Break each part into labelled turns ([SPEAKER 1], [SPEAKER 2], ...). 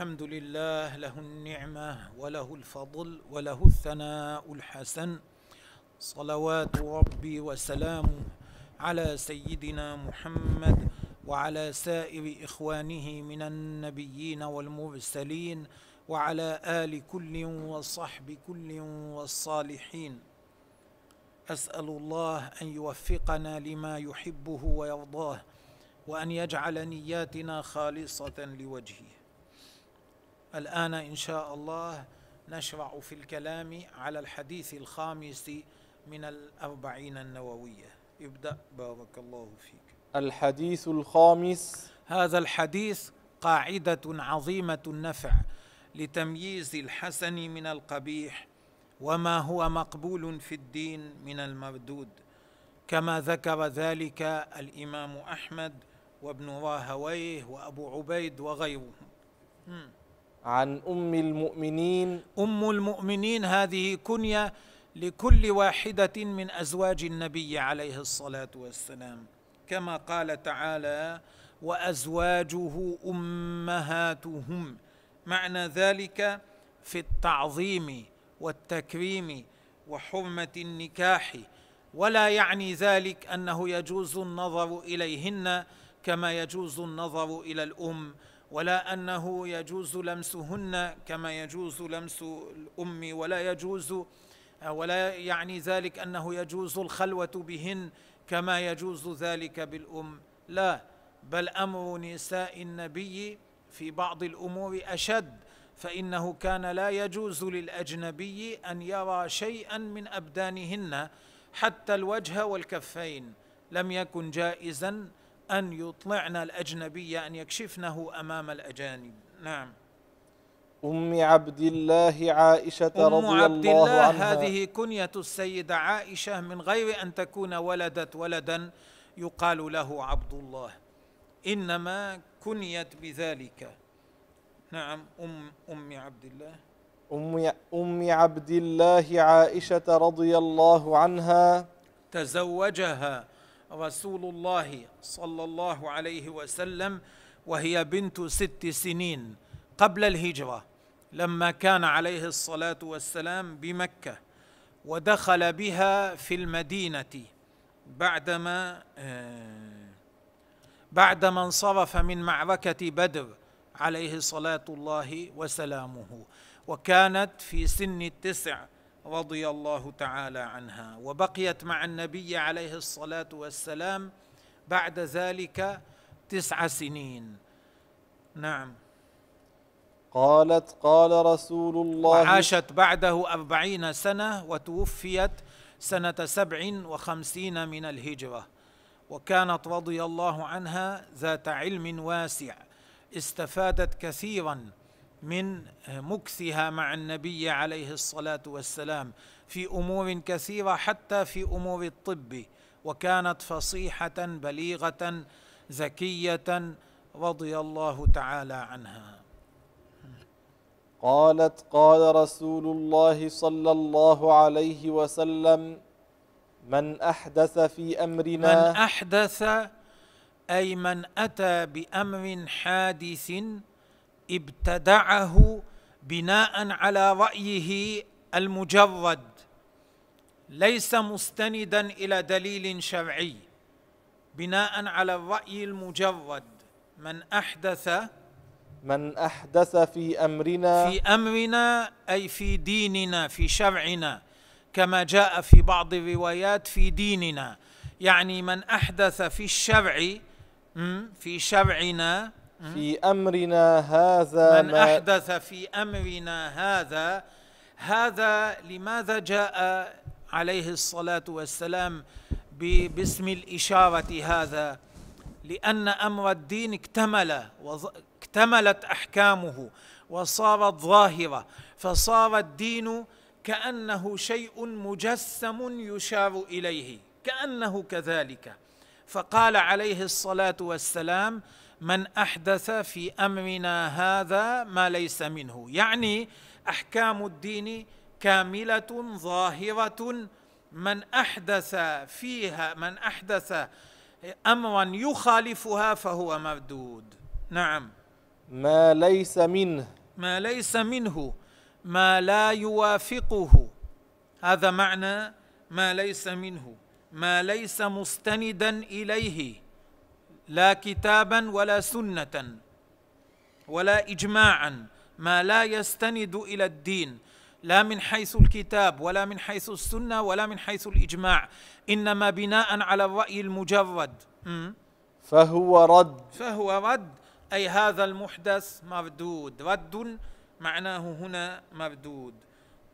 [SPEAKER 1] الحمد لله له النعمة وله الفضل وله الثناء الحسن. صلوات ربي وسلامه على سيدنا محمد وعلى سائر إخوانه من النبيين والمرسلين وعلى آل كل وصحب كل والصالحين. أسأل الله أن يوفقنا لما يحبه ويرضاه وأن يجعل نياتنا خالصة لوجهه. الآن إن شاء الله نشرع في الكلام على الحديث الخامس من الأربعين النووية. ابدأ بارك الله فيك.
[SPEAKER 2] الحديث الخامس.
[SPEAKER 1] هذا الحديث قاعدة عظيمة النفع لتمييز الحسن من القبيح وما هو مقبول في الدين من المردود كما ذكر ذلك الإمام أحمد وابن راهويه وأبو عبيد وغيرهم.
[SPEAKER 2] عن أم المؤمنين.
[SPEAKER 1] أم المؤمنين هذه كنية لكل واحدة من أزواج النبي عليه الصلاة والسلام. كما قال تعالى وأزواجه أمهاتهم معنى ذلك في التعظيم والتكريم وحرمة النكاح. ولا يعني ذلك أنه يجوز النظر إليهن كما يجوز النظر إلى الأم ولا أنه يجوز لمسهن كما يجوز لمس الأم ولا يجوز ولا يعني ذلك أنه يجوز الخلوة بهن كما يجوز ذلك بالأم. لا بل أمر نساء النبي في بعض الأمور أشد فإنه كان لا يجوز للأجنبي أن يرى شيئا من أبدانهن حتى الوجه والكفين لم يكن جائزا أن يطلعن الأجنبي أن يكشفنه أمام الأجانب. نعم.
[SPEAKER 2] أم عبد الله عائشة
[SPEAKER 1] أم
[SPEAKER 2] رضي
[SPEAKER 1] عبد
[SPEAKER 2] الله
[SPEAKER 1] الله
[SPEAKER 2] عنها.
[SPEAKER 1] هذه كنية السيدة عائشة من غير أن تكون ولدت ولدا يقال له عبد الله. إنما كنيت بذلك. نعم أم أم عبد الله.
[SPEAKER 2] أم أم عبد الله عائشة رضي الله عنها.
[SPEAKER 1] تزوجها. رسول الله صلى الله عليه وسلم وهي بنت ست سنين قبل الهجرة لما كان عليه الصلاة والسلام بمكة ودخل بها في المدينة بعدما آه، بعدما انصرف من معركة بدر عليه صلاة الله وسلامه وكانت في سن التسع رضي الله تعالى عنها. وبقيت مع النبي عليه الصلاة والسلام بعد ذلك تسع سنين. نعم.
[SPEAKER 2] قالت قال رسول الله
[SPEAKER 1] وعاشت بعده أربعين سنة وتوفيت سنة سبع وخمسين من الهجرة. وكانت رضي الله عنها ذات علم واسع استفادت كثيرا. من مكثها مع النبي عليه الصلاة والسلام في أمور كثيرة حتى في أمور الطب وكانت فصيحة بليغة ذكية رضي الله تعالى عنها.
[SPEAKER 2] قالت قال رسول الله صلى الله عليه وسلم من أحدث في
[SPEAKER 1] من
[SPEAKER 2] امرنا
[SPEAKER 1] أحدث أي من أتى بأمر حادث ابتدعه بناء على رأيه المجرد ليس مستندا إلى دليل شرعي. بناء على الرأي المجرد من أحدث
[SPEAKER 2] من أحدث في أمرنا
[SPEAKER 1] في أمرنا أي في ديننا في شرعنا كما جاء في بعض الروايات في ديننا. يعني من أحدث في الشرع في شرعنا
[SPEAKER 2] في أمرنا هذا
[SPEAKER 1] من
[SPEAKER 2] ما
[SPEAKER 1] أحدث في أمرنا هذا هذا لماذا جاء عليه الصلاة والسلام باسم الإشارة هذا؟ لأن أمر الدين اكتمل اكتملت أحكامه وصارت ظاهرة فصار الدين كأنه شيء مجسم يشار إليه كأنه كذلك. فقال عليه الصلاة والسلام من أحدث في أمرنا هذا ما ليس منه. يعني أحكام الدين كاملة ظاهرة. من أحدث فيها من أحدث أمرا يخالفها فهو مردود. نعم.
[SPEAKER 2] ما ليس منه.
[SPEAKER 1] ما ليس منه. ما لا يوافقه. هذا معنى ما ليس منه. ما ليس مستندا إليه. لا كتابا ولا سنه ولا اجماعا ما لا يستند إلى الدين لا من حيث الكتاب ولا من حيث السنة ولا من حيث الإجماع إنما بناء على الرأي المجرد.
[SPEAKER 2] فهو رد.
[SPEAKER 1] فهو رد أي هذا المحدث مردود. رد معناه هنا مردود.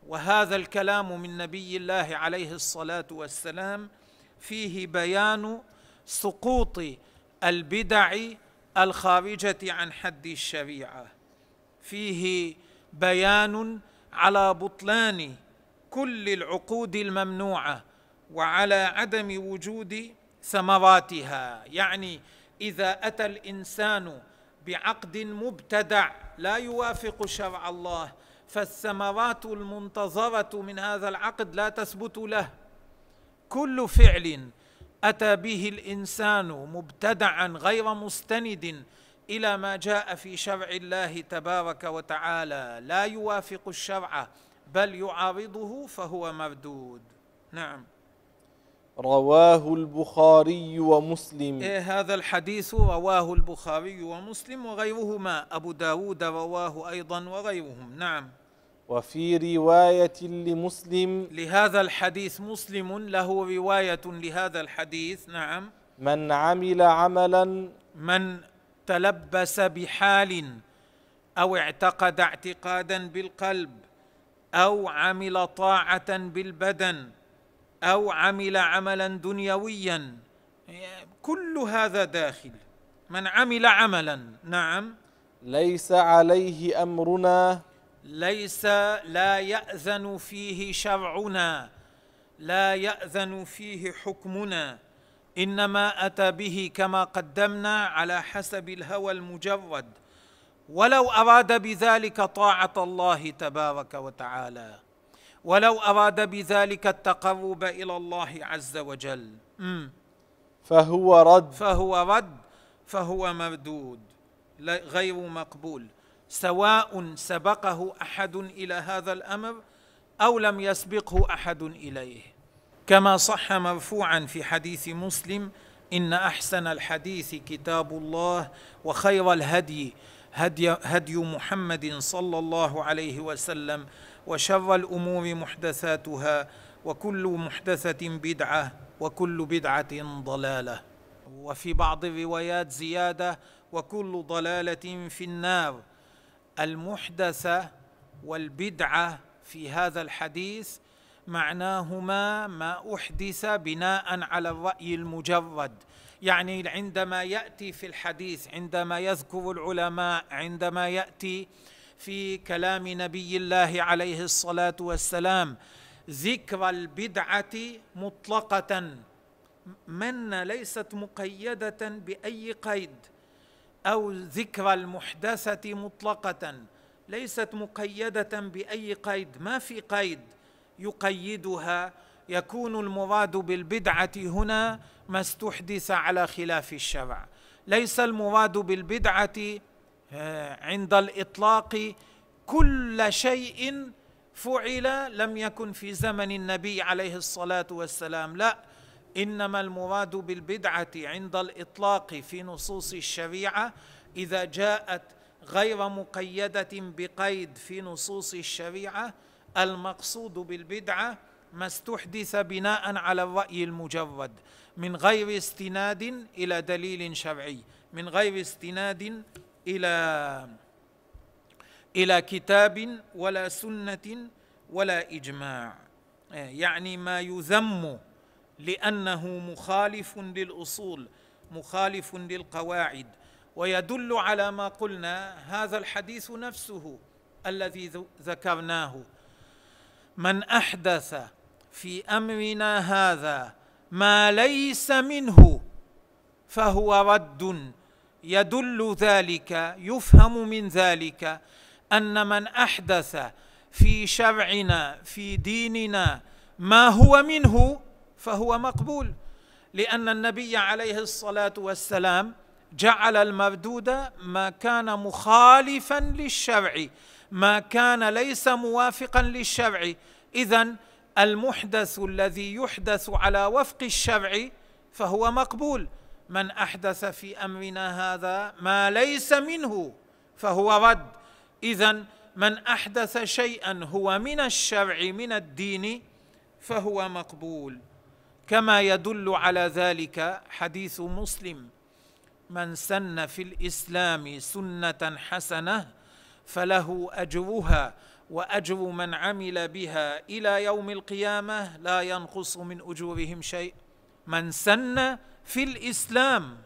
[SPEAKER 1] وهذا الكلام من نبي الله عليه الصلاة والسلام فيه بيان سقوط البدع الخارجة عن حد الشريعة. فيه بيان على بطلان كل العقود الممنوعة وعلى عدم وجود ثمراتها. يعني إذا أتى الإنسان بعقد مبتدع لا يوافق شرع الله فالثمرات المنتظرة من هذا العقد لا تثبت له. كل فعل أتى به الإنسان مبتدعا غير مستند إلى ما جاء في شرع الله تبارك وتعالى. لا يوافق الشرع بل يعارضه فهو مردود. نعم.
[SPEAKER 2] رواه البخاري ومسلم.
[SPEAKER 1] إيه هذا الحديث رواه البخاري ومسلم وغيرهما. أبو داود رواه أيضا وغيرهم. نعم.
[SPEAKER 2] وفي رواية لمسلم
[SPEAKER 1] لهذا الحديث مسلم له رواية لهذا الحديث نعم.
[SPEAKER 2] من عمل عملا
[SPEAKER 1] من تلبس بحال أو اعتقد اعتقادا بالقلب أو عمل طاعة بالبدن أو عمل عملا دنيويا كل هذا داخل. من عمل عملا نعم.
[SPEAKER 2] ليس عليه أمرنا
[SPEAKER 1] ليس لا يأذن فيه شرعنا لا يأذن فيه حكمنا إنما أتى به كما قدمنا على حسب الهوى المجرد. ولو أراد بذلك طاعة الله تبارك وتعالى ولو أراد بذلك التقرب إلى الله عز وجل.
[SPEAKER 2] فهو رد.
[SPEAKER 1] فهو رد فهو مردود غير مقبول. سواء سبقه أحد إلى هذا الأمر أو لم يسبقه أحد إليه. كما صح مرفوعا في حديث مسلم إن أحسن الحديث كتاب الله وخير الهدي هدي, هدي محمد صلى الله عليه وسلم وشر الأمور محدثاتها وكل محدثة بدعة وكل بدعة ضلالة. وفي بعض الروايات زيادة وكل ضلالة في النار. المحدثه والبدعة في هذا الحديث معناهما ما أحدث بناء على الرأي المجرد. يعني عندما يأتي في الحديث عندما يذكر العلماء عندما يأتي في كلام نبي الله عليه الصلاة والسلام ذكر البدعة مطلقة من ليست مقيدة بأي قيد. أو ذكر المحدثة مطلقة ليست مقيدة بأي قيد. ما في قيد يقيدها؟ يكون المراد بالبدعة هنا ما استحدث على خلاف الشرع. ليس المراد بالبدعة آه، عند الإطلاق كل شيء فعل لم يكن في زمن النبي عليه الصلاة والسلام. لا إنما المراد بالبدعة عند الإطلاق في نصوص الشريعة إذا جاءت غير مقيدة بقيد في نصوص الشريعة المقصود بالبدعة ما استحدث بناء على الرأي المجرد من غير استناد إلى دليل شرعي من غير استناد إلى إلى كتاب ولا سنة ولا إجماع. يعني ما يذم لأنه مخالف للأصول مخالف للقواعد ويدل على ما قلنا هذا الحديث نفسه الذي ذكرناه. من أحدث في أمرنا هذا ما ليس منه فهو رد. يدل ذلك يفهم من ذلك أن من أحدث في شرعنا في ديننا ما هو منه فهو مقبول لأن النبي عليه الصلاة والسلام جعل المردود ما كان مخالفا للشرع ما كان ليس موافقا للشرع. اذا المحدث الذي يحدث على وفق الشرع فهو مقبول. من أحدث في أمرنا هذا ما ليس منه فهو رد. اذا من أحدث شيئا هو من الشرع من الدين فهو مقبول. كما يدل على ذلك حديث مسلم. من سن في الإسلام سنة حسنة فله أجرها وأجر من عمل بها إلى يوم القيامة لا ينقص من أجورهم شيء. من سن في الإسلام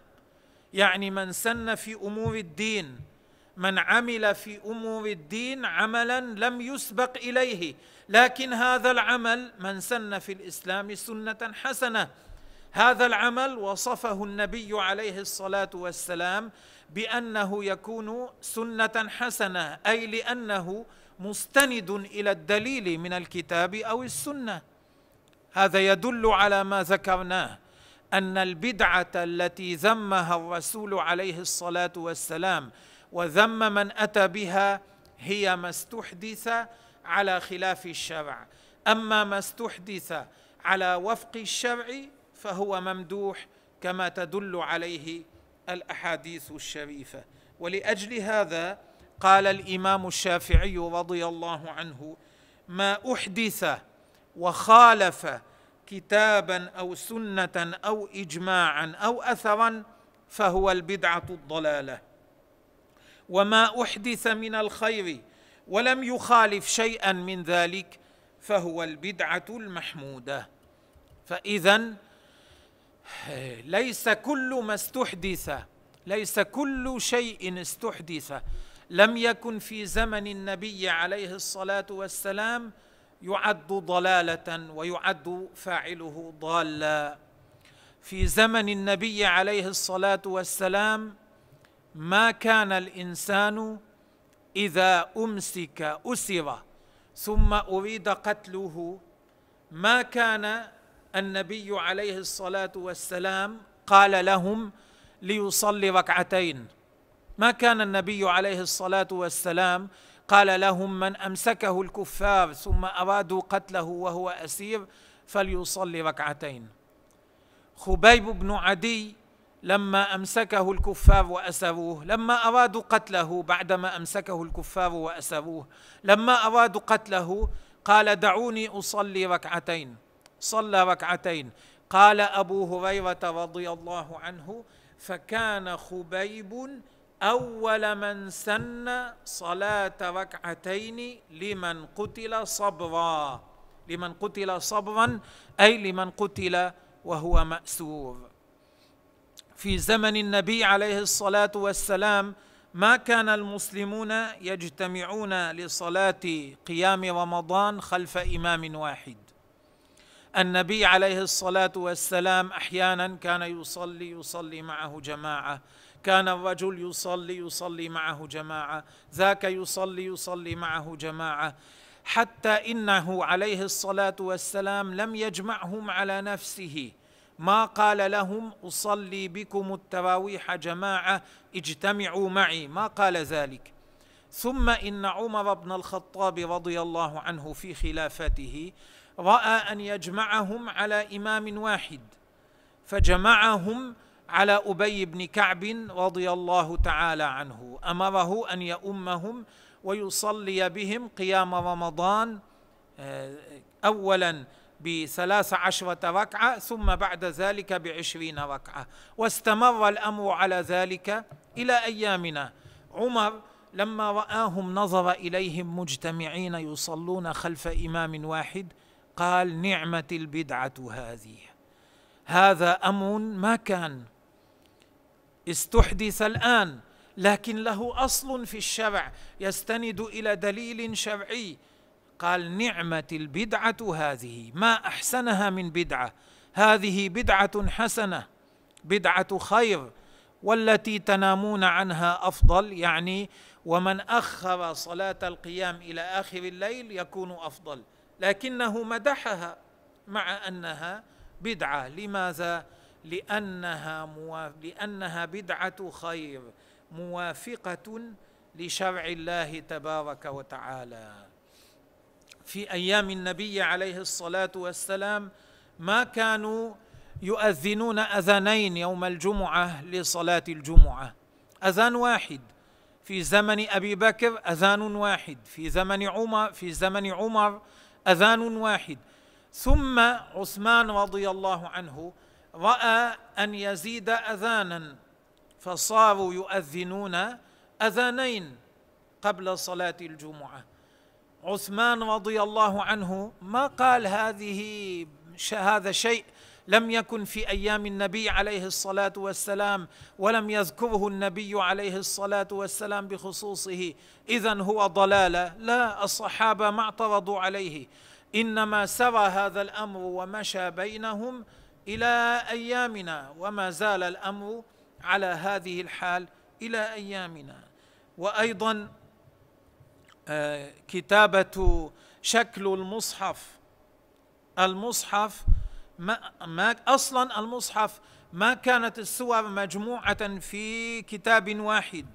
[SPEAKER 1] يعني من سن في أمور الدين من عمل في أمور الدين عملا لم يسبق إليه لكن هذا العمل من سن في الإسلام سنة حسنة. هذا العمل وصفه النبي عليه الصلاة والسلام بأنه يكون سنة حسنة أي لأنه مستند إلى الدليل من الكتاب أو السنة. هذا يدل على ما ذكرناه أن البدعة التي ذمها الرسول عليه الصلاة والسلام وذم من أتى بها هي ما استحدث على خلاف الشرع. أما ما استحدث على وفق الشرع فهو ممدوح كما تدل عليه الأحاديث الشريفة. ولأجل هذا قال الإمام الشافعي رضي الله عنه ما أحدث وخالف كتابا أو سنة أو اجماعا أو اثرا فهو البدعة الضلالة. وما أحدث من الخير ولم يخالف شيئا من ذلك فهو البدعة المحمودة. فاذا ليس كل ما استحدث ليس كل شيء استحدث. لم يكن في زمن النبي عليه الصلاة والسلام يعد ضلالة ويعد فاعله ضالا. في زمن النبي عليه الصلاة والسلام ما كان الإنسان إذا أمسك اسر ثم أريد قتله ما كان النبي عليه الصلاة والسلام قال لهم ليصلي ركعتين. ما كان النبي عليه الصلاة والسلام قال لهم من أمسكه الكفار ثم أرادوا قتله وهو أسير فليصلي ركعتين. خبيب بن عدي لما أمسكه الكفار وأسروه لما أرادوا قتله بعدما أمسكه الكفار وأسروه لما أرادوا قتله قال دعوني أصلي ركعتين. صلى ركعتين. قال أبو هريرة رضي الله عنه فكان خبيب أول من سن صلاة ركعتين لمن قتل صبرا. لمن قتل صبرا أي لمن قتل وهو مأسور. في زمن النبي عليه الصلاة والسلام ما كان المسلمون يجتمعون لصلاة قيام رمضان خلف إمام واحد. النبي عليه الصلاة والسلام أحيانا كان يصلي يصلي معه جماعة. كان الرجل يصلي يصلي معه جماعة. ذاك يصلي يصلي معه جماعة. حتى إنه عليه الصلاة والسلام لم يجمعهم على نفسه. ما قال لهم أصلي بكم التراويح جماعة اجتمعوا معي. ما قال ذلك. ثم إن عمر بن الخطاب رضي الله عنه في خلافته رأى أن يجمعهم على إمام واحد فجمعهم على أبي بن كعب رضي الله تعالى عنه. أمره أن يؤمهم ويصلي بهم قيام رمضان آه، اولا بثلاث عشرة ركعة ثم بعد ذلك بعشرين ركعة واستمر الأمر على ذلك إلى أيامنا. عمر لما رآهم نظر إليهم مجتمعين يصلون خلف إمام واحد قال نعمة البدعة هذه. هذا أمر ما كان استحدث الآن لكن له أصل في الشرع يستند إلى دليل شرعي قال نعمه البدعة هذه ما أحسنها من بدعة. هذه بدعة حسنة بدعة خير والتي تنامون عنها أفضل. يعني ومن أخر صلاة القيام إلى آخر الليل يكون أفضل. لكنه مدحها مع أنها بدعة. لماذا؟ لأنها مواف... لأنها بدعة خير موافقة لشرع الله تبارك وتعالى. في أيام النبي عليه الصلاة والسلام ما كانوا يؤذنون أذانين يوم الجمعة لصلاة الجمعة. أذان واحد في زمن أبي بكر أذان واحد في زمن عمر في زمن عمر أذان واحد. ثم عثمان رضي الله عنه رأى أن يزيد أذانا فصاروا يؤذنون أذانين قبل صلاة الجمعة. عثمان رضي الله عنه ما قال هذه هذا شيء لم يكن في أيام النبي عليه الصلاة والسلام ولم يذكره النبي عليه الصلاة والسلام بخصوصه. اذا هو ضلاله لا الصحابة ما اعترضوا عليه. إنما سرى هذا الأمر ومشى بينهم إلى أيامنا وما زال الأمر على هذه الحال إلى أيامنا. وأيضا كتابة شكل المصحف. المصحف ما, ما أصلا المصحف ما كانت السور مجموعة في كتاب واحد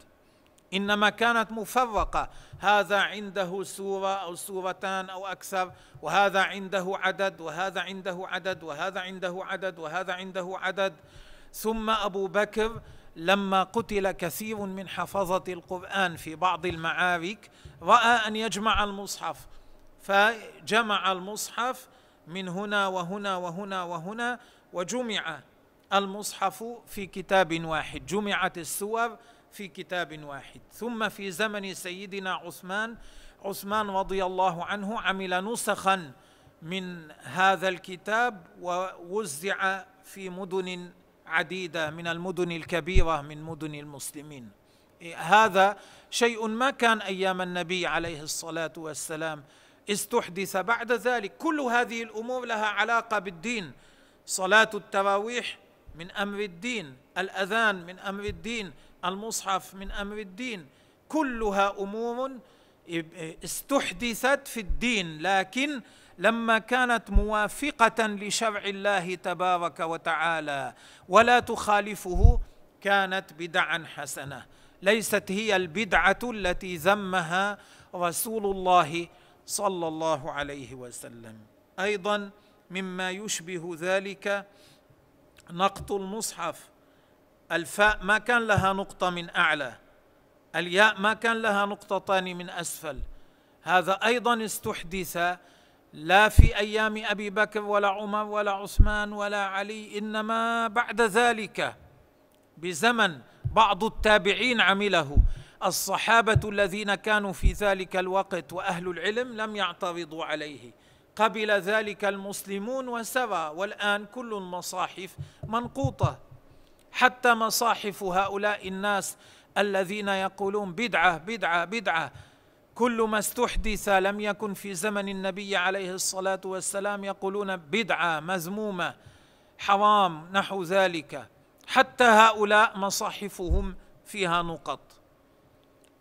[SPEAKER 1] إنما كانت مفرقة. هذا عنده سورة أو سورتان أو أكثر وهذا عنده عدد وهذا عنده عدد وهذا عنده عدد وهذا عنده عدد. ثم أبو بكر لما قتل كثير من حفظة القرآن في بعض المعارك رأى أن يجمع المصحف. فجمع المصحف من هنا وهنا وهنا وهنا وجمع المصحف في كتاب واحد. جمعت السور في كتاب واحد. ثم في زمن سيدنا عثمان عثمان رضي الله عنه عمل نسخا من هذا الكتاب ووزع في مدن عديدة من المدن الكبيرة من مدن المسلمين. هذا شيء ما كان أيام النبي عليه الصلاة والسلام. استحدث بعد ذلك. كل هذه الأمور لها علاقة بالدين. صلاة التراويح من أمر الدين الأذان من أمر الدين المصحف من أمر الدين. كلها أمور إستحدثت في الدين لكن لما كانت موافقة لشرع الله تبارك وتعالى ولا تخالفه كانت بدعا حسنة. ليست هي البدعة التي ذمها رسول الله صلى الله عليه وسلم. أيضا مما يشبه ذلك نقط المصحف. الفاء ما كان لها نقطة من أعلى. الياء ما كان لها نقطتان من أسفل. هذا أيضا استحدث لا في أيام أبي بكر ولا عمر ولا عثمان ولا علي إنما بعد ذلك بزمن بعض التابعين عمله. الصحابة الذين كانوا في ذلك الوقت وأهل العلم لم يعترضوا عليه. قبل ذلك المسلمون وسرى والآن كل المصاحف منقوطة. حتى مصاحف هؤلاء الناس الذين يقولون بدعة بدعة بدعة. كل ما استحدث لم يكن في زمن النبي عليه الصلاة والسلام يقولون بدعة مذمومة حرام نحو ذلك. حتى هؤلاء مصاحفهم فيها نقط.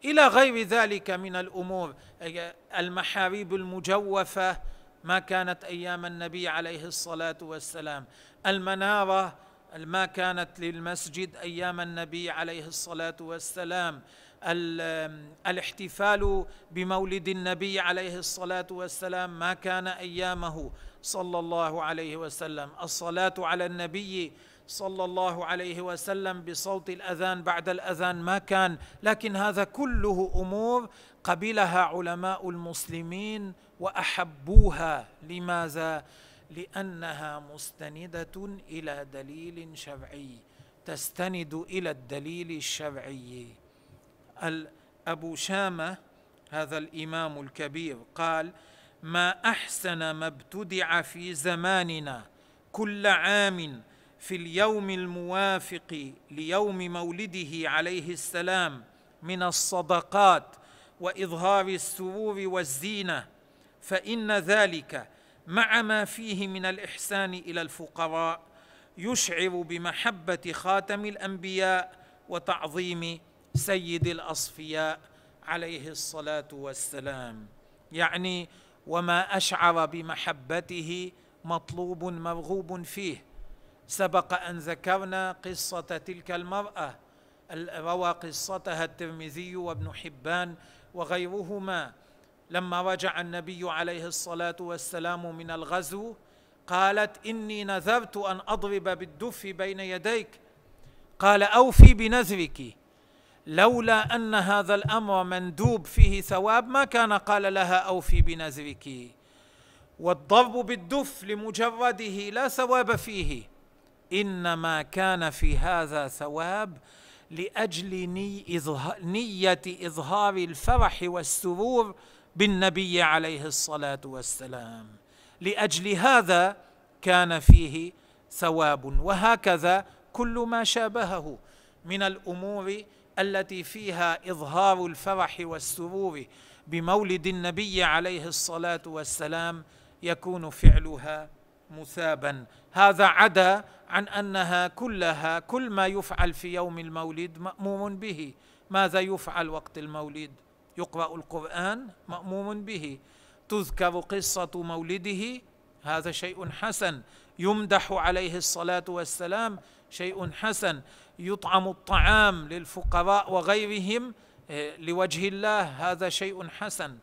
[SPEAKER 1] إلى غير ذلك من الأمور المحاريب المجوفة ما كانت أيام النبي عليه الصلاة والسلام. المنارة ما كانت للمسجد أيام النبي عليه الصلاة والسلام. الاحتفال بمولد النبي عليه الصلاة والسلام ما كان أيامه صلى الله عليه وسلم. الصلاة على النبي صلى الله عليه وسلم بصوت الأذان بعد الأذان ما كان لكن هذا كله أمور قبلها علماء المسلمين وأحبوها. لماذا؟ لأنها مستندة إلى دليل شرعي تستند إلى الدليل الشرعي. أبو شامة هذا الإمام الكبير قال ما أحسن ما ابتدع في زماننا كل عام في اليوم الموافق ليوم مولده عليه السلام من الصدقات وإظهار السرور والزينة فإن ذلك مع ما فيه من الإحسان إلى الفقراء يشعر بمحبة خاتم الأنبياء وتعظيم سيد الأصفياء عليه الصلاة والسلام. يعني وما أشعر بمحبته مطلوب مرغوب فيه. سبق أن ذكرنا قصة تلك المرأة روى قصتها الترمذي وابن حبان وغيرهما. لما رجع النبي عليه الصلاة والسلام من الغزو قالت إني نذرت أن أضرب بالدف بين يديك. قال أوفي بنذرك. لولا أن هذا الأمر مندوب فيه ثواب ما كان قال لها أوفي بنذرك. والضرب بالدف لمجرده لا ثواب فيه. إنما كان في هذا ثواب لأجل ني نية إظهار الفرح والسرور بالنبي عليه الصلاة والسلام. لأجل هذا كان فيه ثواب. وهكذا كل ما شابهه من الأمور التي فيها إظهار الفرح والسرور بمولد النبي عليه الصلاة والسلام يكون فعلها مثابا. هذا عدا عن أنها كلها كل ما يفعل في يوم المولد مأموم به. ماذا يفعل وقت المولد؟ يقرأ القرآن مأموم به. تذكر قصة مولده؟ هذا شيء حسن. يمدح عليه الصلاة والسلام شيء حسن يطعم الطعام للفقراء وغيرهم آه، لوجه الله هذا شيء حسن.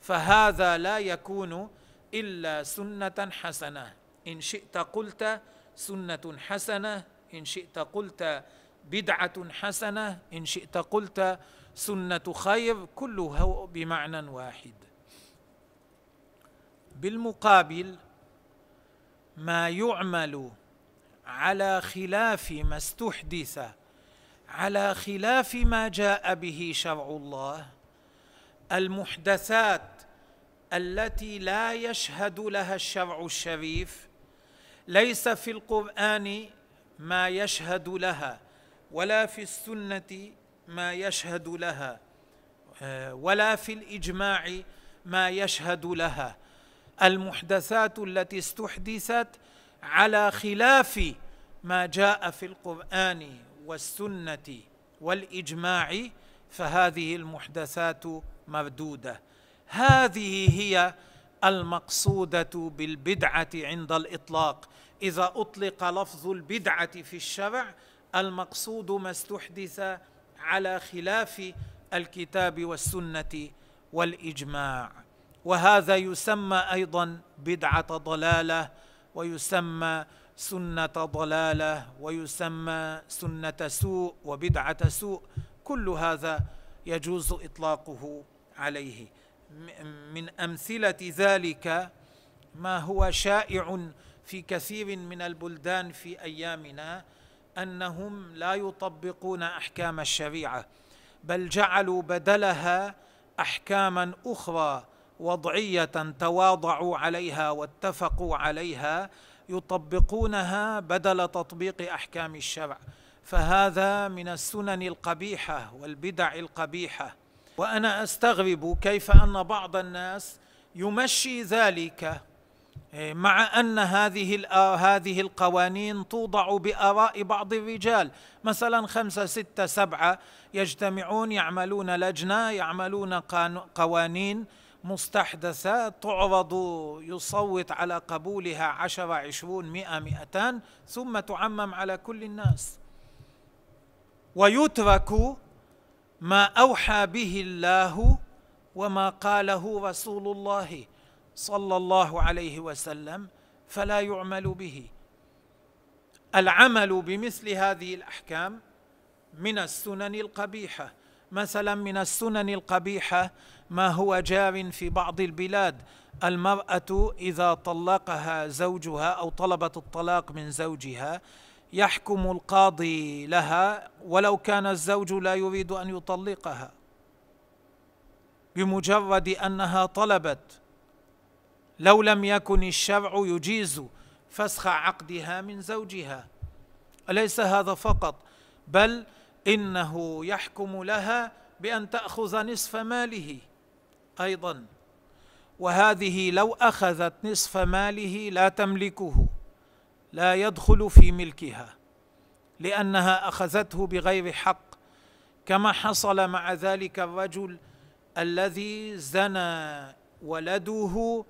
[SPEAKER 1] فهذا لا يكون إلا سنة حسنة. إن شئت قلت سنة حسنة إن شئت قلت بدعة حسنة إن شئت قلت سنة خير كله بمعنى واحد. بالمقابل ما يعمل على خلاف ما استحدث على خلاف ما جاء به شرع الله. المحدثات التي لا يشهد لها الشرع الشريف ليس في القرآن ما يشهد لها ولا في السنة ما يشهد لها ولا في الإجماع ما يشهد لها. المحدثات التي استحدثت على خلاف ما جاء في القرآن والسنة والإجماع فهذه المحدثات مردودة. هذه هي المقصودة بالبدعة عند الإطلاق. إذا أطلق لفظ البدعة في الشرع المقصود ما استحدث على خلاف الكتاب والسنة والإجماع. وهذا يسمى أيضا بدعة ضلالة ويسمى سنة ضلالة ويسمى سنة سوء وبدعة سوء. كل هذا يجوز إطلاقه عليه. من أمثلة ذلك ما هو شائع في كثير من البلدان في أيامنا أنهم لا يطبقون أحكام الشريعة بل جعلوا بدلها أحكاما أخرى وضعية تواضعوا عليها واتفقوا عليها يطبقونها بدل تطبيق أحكام الشرع. فهذا من السنن القبيحة والبدع القبيحة. وأنا أستغرب كيف أن بعض الناس يمشي ذلك إيه، مع أن هذه هذه القوانين توضع بآراء بعض الرجال. مثلا خمسة ستة سبعة يجتمعون يعملون لجنة يعملون قوانين مستحدثة تعرض يصوت على قبولها عشرة عشرون مئة مئتان ثم تعمم على كل الناس. ويترك ما أوحى به الله وما قاله رسول الله صلى الله عليه وسلم فلا يعمل به. العمل بمثل هذه الأحكام من السنن القبيحة. مثلا من السنن القبيحة ما هو جار في بعض البلاد. المرأة إذا طلقها زوجها أو طلبت الطلاق من زوجها يحكم القاضي لها ولو كان الزوج لا يريد أن يطلقها بمجرد أنها طلبت. لو لم يكن الشرع يجيز فسخ عقدها من زوجها. أليس هذا فقط؟ بل إنه يحكم لها بأن تأخذ نصف ماله. أيضا. وهذه لو أخذت نصف ماله لا تملكه لا يدخل في ملكها لأنها أخذته بغير حق كما حصل مع ذلك الرجل الذي زنى ولده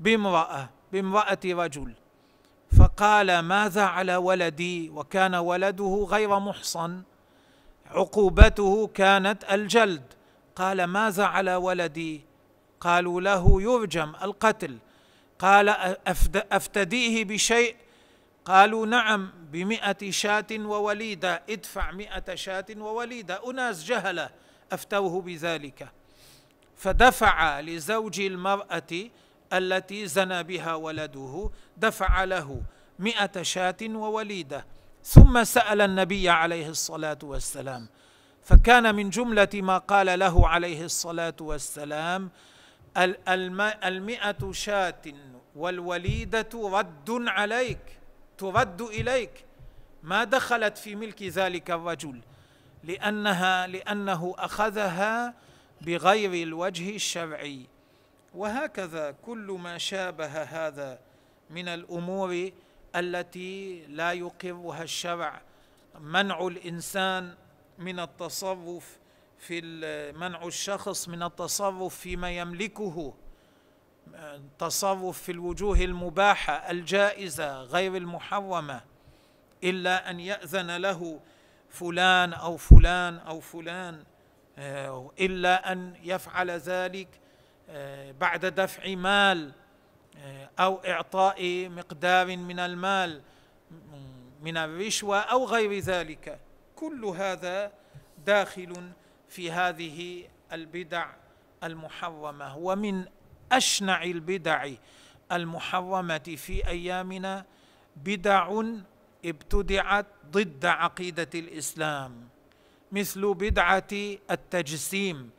[SPEAKER 1] بامرأة بامرأة رجل. فقال ماذا على ولدي؟ وكان ولده غير محصن عقوبته كانت الجلد. قال ماذا على ولدي؟ قالوا له يرجم القتل. قال أفتديه بشيء؟ قالوا نعم بمئة شاة ووليدة. ادفع مئة شاة ووليدة. أناس جهلة. أفتوه بذلك. فدفع لزوج المرأة التي زنى بها ولده دفع له مئة شاة ووليدة. ثم سأل النبي عليه الصلاة والسلام. فكان من جملة ما قال له عليه الصلاة والسلام المئة شاة والوليدة رد عليك ترد إليك. ما دخلت في ملك ذلك الرجل لأنها لأنه أخذها بغير الوجه الشرعي. وهكذا كل ما شابه هذا من الأمور التي لا يقرها الشرع منع الإنسان من التصرف في منع الشخص من التصرف فيما يملكه تصرف في الوجوه المباحة الجائزة غير المحرمة إلا أن يأذن له فلان أو فلان أو فلان آه، إلا أن يفعل ذلك آه، بعد دفع مال آه، أو إعطاء مقدار من المال من الرشوة أو غير ذلك. كل هذا داخل في هذه البدع المحرمة ومن أشنع البدع المحرمة في أيامنا بدع ابتدعت ضد عقيدة الإسلام مثل بدعة التجسيم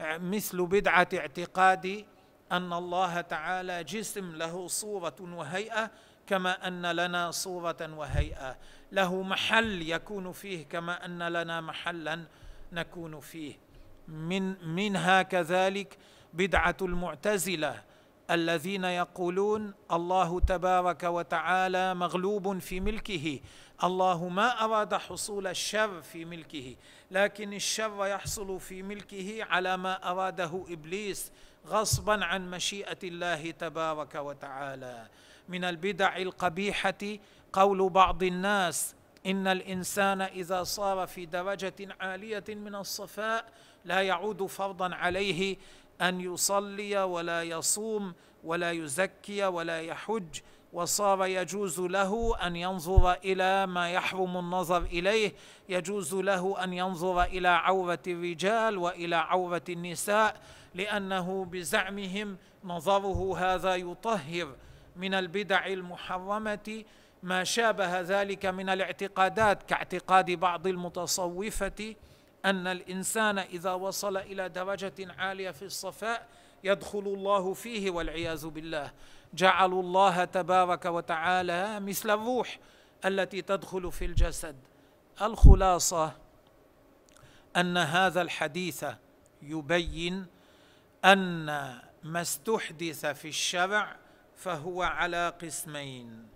[SPEAKER 1] مثل بدعة اعتقاد أن الله تعالى جسم له صورة وهيئة كما أن لنا صورة وهيئة. له محل يكون فيه كما أن لنا محلا نكون فيه. من منها كذلك بدعة المعتزلة الذين يقولون الله تبارك وتعالى مغلوب في ملكه الله ما أراد حصول الشر في ملكه لكن الشر يحصل في ملكه على ما أراده إبليس غصبا عن مشيئة الله تبارك وتعالى. من البدع القبيحة قول بعض الناس إن الإنسان إذا صار في درجه عالية من الصفاء لا يعود فرضا عليه أن يصلي ولا يصوم ولا يزكي ولا يحج وصار يجوز له أن ينظر إلى ما يحرم النظر إليه يجوز له أن ينظر إلى عورة الرجال وإلى عورة النساء لأنه بزعمهم نظره هذا يطهر من البدع المحرمة ما شابه ذلك من الاعتقادات كاعتقاد بعض المتصوفة أن الإنسان إذا وصل إلى درجة عالية في الصفاء يدخل الله فيه والعياذ بالله. جعلوا الله تبارك وتعالى مثل الروح التي تدخل في الجسد. الخلاصة أن هذا الحديث يبين أن ما استحدث في الشرع فهو على قسمين.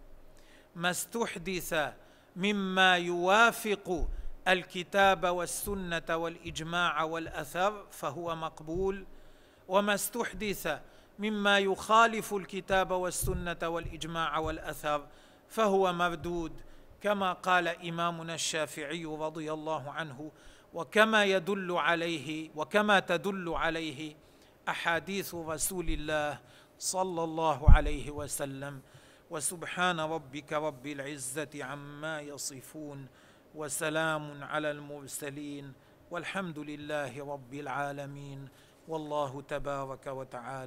[SPEAKER 1] ما استحدث مما يوافق الكتاب والسنة والإجماع والأثر فهو مقبول وما استحدث مما يخالف الكتاب والسنة والإجماع والأثر فهو مردود كما قال إمامنا الشافعي رضي الله عنه وكما يدل عليه وكما تدل عليه أحاديث رسول الله صلى الله عليه وسلم. وسبحان ربك رب العزة عما يصفون وسلام على المرسلين والحمد لله رب العالمين. والله تبارك وتعالى